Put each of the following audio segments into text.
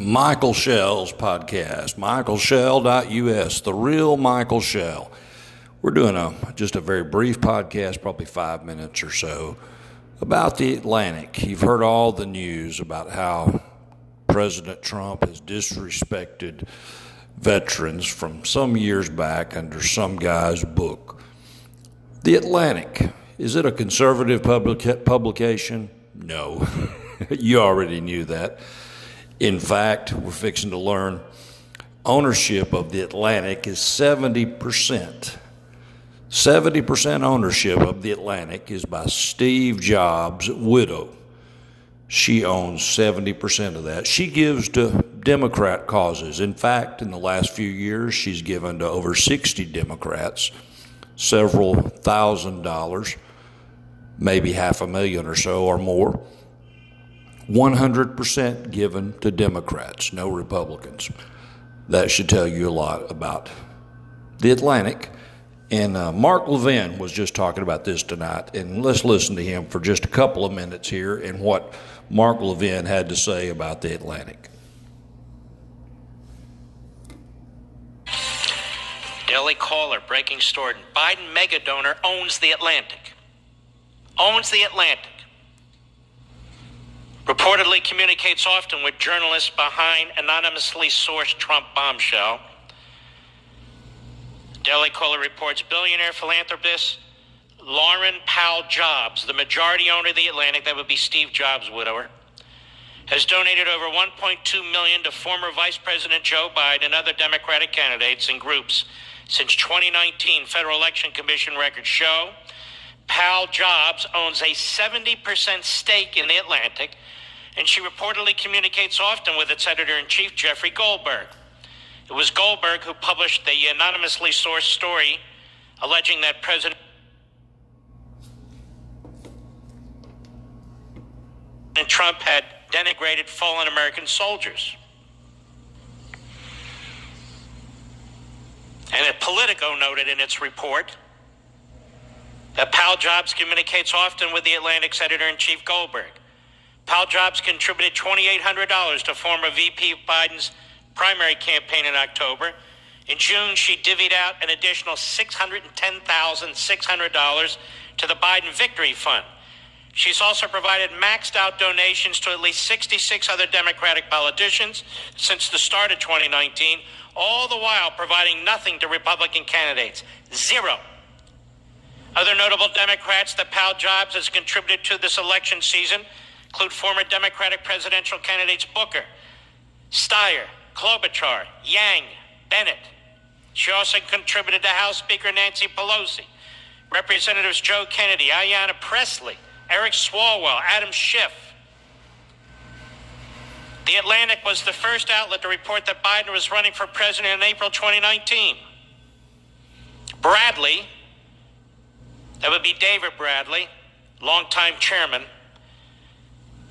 Michael Shell's podcast, michaelshell.us, the real Michael Shell. We're doing a just a very brief podcast, probably five minutes or so, about the Atlantic. You've heard all the news about how President Trump has disrespected veterans from some years back under some guy's book. The Atlantic, is it a conservative public- publication? No. you already knew that. In fact, we're fixing to learn ownership of the Atlantic is 70%. 70% ownership of the Atlantic is by Steve Jobs' widow. She owns 70% of that. She gives to Democrat causes. In fact, in the last few years, she's given to over 60 Democrats several thousand dollars, maybe half a million or so or more. 100% given to Democrats, no Republicans. That should tell you a lot about the Atlantic. And uh, Mark Levin was just talking about this tonight. And let's listen to him for just a couple of minutes here and what Mark Levin had to say about the Atlantic. Daily Caller, breaking story. Biden mega donor owns the Atlantic. Owns the Atlantic reportedly communicates often with journalists behind anonymously sourced Trump bombshell. Daily Caller reports billionaire philanthropist Laurene Powell Jobs, the majority owner of the Atlantic, that would be Steve Jobs' widower, has donated over 1.2 million to former Vice President Joe Biden and other Democratic candidates and groups since 2019. Federal Election Commission records show Powell Jobs owns a 70% stake in the Atlantic and she reportedly communicates often with its editor in chief, Jeffrey Goldberg. It was Goldberg who published the anonymously sourced story alleging that President Trump had denigrated fallen American soldiers. And Politico noted in its report Powell Jobs communicates often with the Atlantic's editor in chief Goldberg. Powell Jobs contributed $2,800 to former VP Biden's primary campaign in October. In June, she divvied out an additional $610,600 to the Biden Victory Fund. She's also provided maxed out donations to at least 66 other Democratic politicians since the start of 2019, all the while providing nothing to Republican candidates. Zero. Other notable Democrats that Powell Jobs has contributed to this election season include former Democratic presidential candidates Booker, Steyer, Klobuchar, Yang, Bennet. She also contributed to House Speaker Nancy Pelosi, Representatives Joe Kennedy, Ayanna Pressley, Eric Swalwell, Adam Schiff. The Atlantic was the first outlet to report that Biden was running for president in April 2019. Bradley, that would be David Bradley, longtime chairman,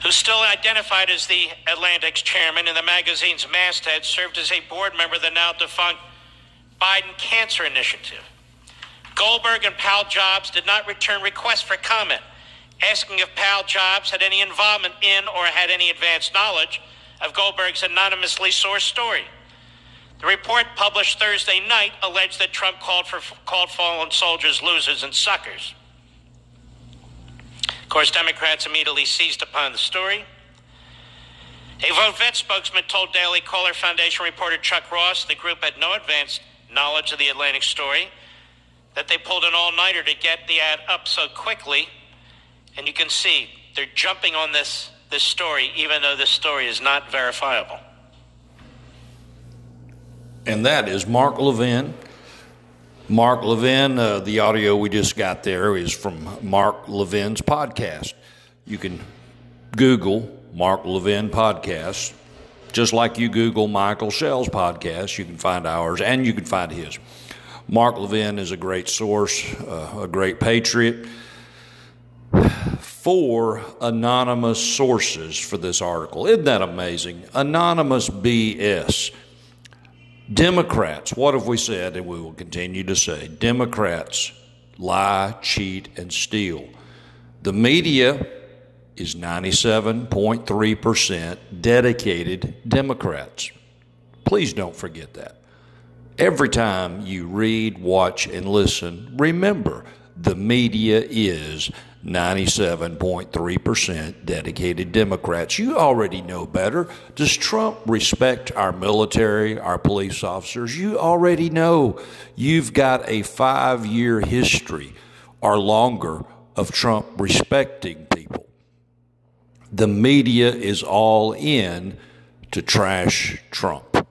who still identified as the Atlantic's chairman in the magazine's masthead, served as a board member of the now defunct Biden Cancer Initiative. Goldberg and Powell Jobs did not return requests for comment, asking if Powell Jobs had any involvement in or had any advanced knowledge of Goldberg's anonymously sourced story. The report published Thursday night alleged that Trump called for called fallen soldiers losers and suckers. Of course, Democrats immediately seized upon the story. A Vote Vet spokesman told Daily Caller Foundation reporter Chuck Ross the group had no advanced knowledge of the Atlantic story, that they pulled an all nighter to get the ad up so quickly. And you can see they're jumping on this, this story, even though this story is not verifiable. And that is Mark Levin Mark Levin. Uh, the audio we just got there is from Mark Levin's podcast. You can Google Mark Levin podcast, just like you Google Michael Shell's podcast. You can find ours and you can find his. Mark Levin is a great source, uh, a great patriot. Four anonymous sources for this article. Isn't that amazing? Anonymous BS. Democrats, what have we said, and we will continue to say? Democrats lie, cheat, and steal. The media is 97.3% dedicated Democrats. Please don't forget that. Every time you read, watch, and listen, remember the media is 97.3% dedicated Democrats. You already know better. Does Trump respect our military, our police officers? You already know. You've got a five year history or longer of Trump respecting people. The media is all in to trash Trump.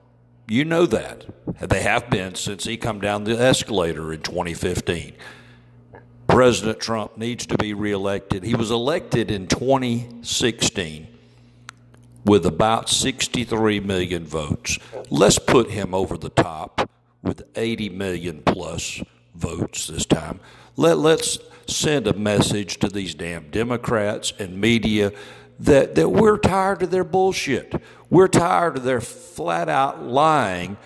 You know that. They have been since he come down the escalator in 2015. President Trump needs to be reelected. He was elected in 2016 with about 63 million votes. Let's put him over the top with 80 million plus votes this time. Let, let's send a message to these damn Democrats and media that, that we're tired of their bullshit. We're tired of their flat out lying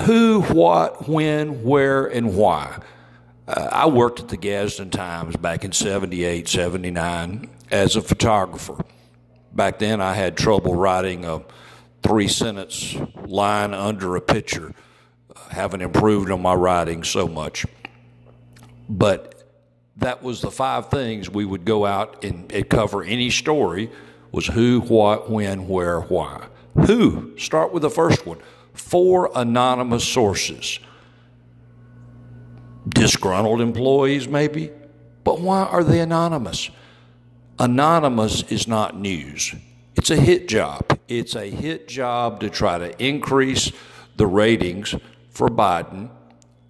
who, what, when, where, and why. Uh, I worked at the Gadsden Times back in 78, 79 as a photographer. Back then, I had trouble writing a three sentence line under a picture. haven't improved on my writing so much. But that was the five things we would go out and, and cover any story was who, what, when, where, why. Who? Start with the first one. Four anonymous sources. Disgruntled employees, maybe? But why are they anonymous? Anonymous is not news. It's a hit job. It's a hit job to try to increase the ratings for Biden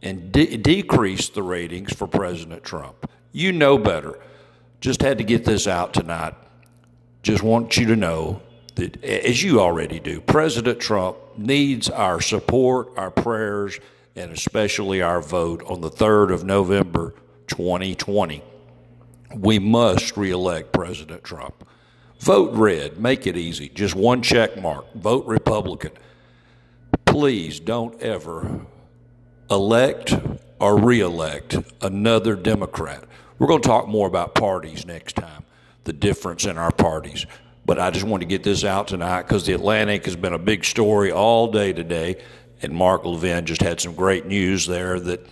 and de- decrease the ratings for President Trump. You know better. Just had to get this out tonight. Just want you to know that, as you already do, President Trump needs our support, our prayers, and especially our vote on the 3rd of November 2020. We must reelect President Trump. Vote red. Make it easy. Just one check mark. Vote Republican. Please don't ever elect or reelect another Democrat. We're going to talk more about parties next time, the difference in our parties. But I just want to get this out tonight because the Atlantic has been a big story all day today, and Mark Levin just had some great news there that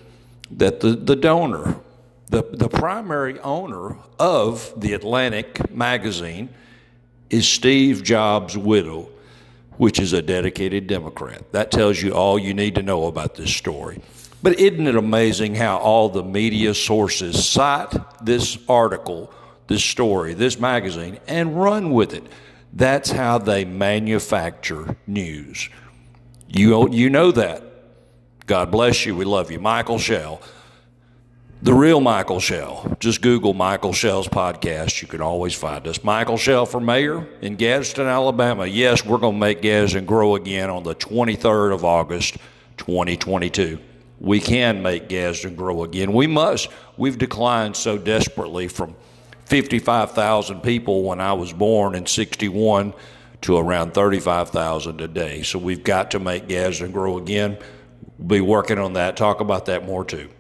that the, the donor, the, the primary owner of the Atlantic magazine, is Steve Jobs' widow, which is a dedicated Democrat. That tells you all you need to know about this story. But isn't it amazing how all the media sources cite this article, this story, this magazine, and run with it? That's how they manufacture news. You, you know that. God bless you. We love you. Michael Shell. The real Michael Shell. Just Google Michael Shell's podcast. You can always find us. Michael Shell for mayor in Gadsden, Alabama. Yes, we're going to make Gadsden grow again on the 23rd of August, 2022 we can make Gadsden grow again. We must. We've declined so desperately from 55,000 people when I was born in 61 to around 35,000 a day. So we've got to make Gadsden grow again. We'll be working on that. Talk about that more too.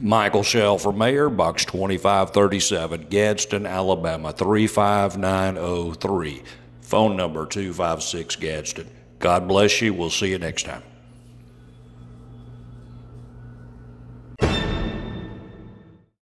Michael Shell for mayor, box 2537, Gadsden, Alabama 35903. Phone number 256 Gadsden. God bless you. We'll see you next time.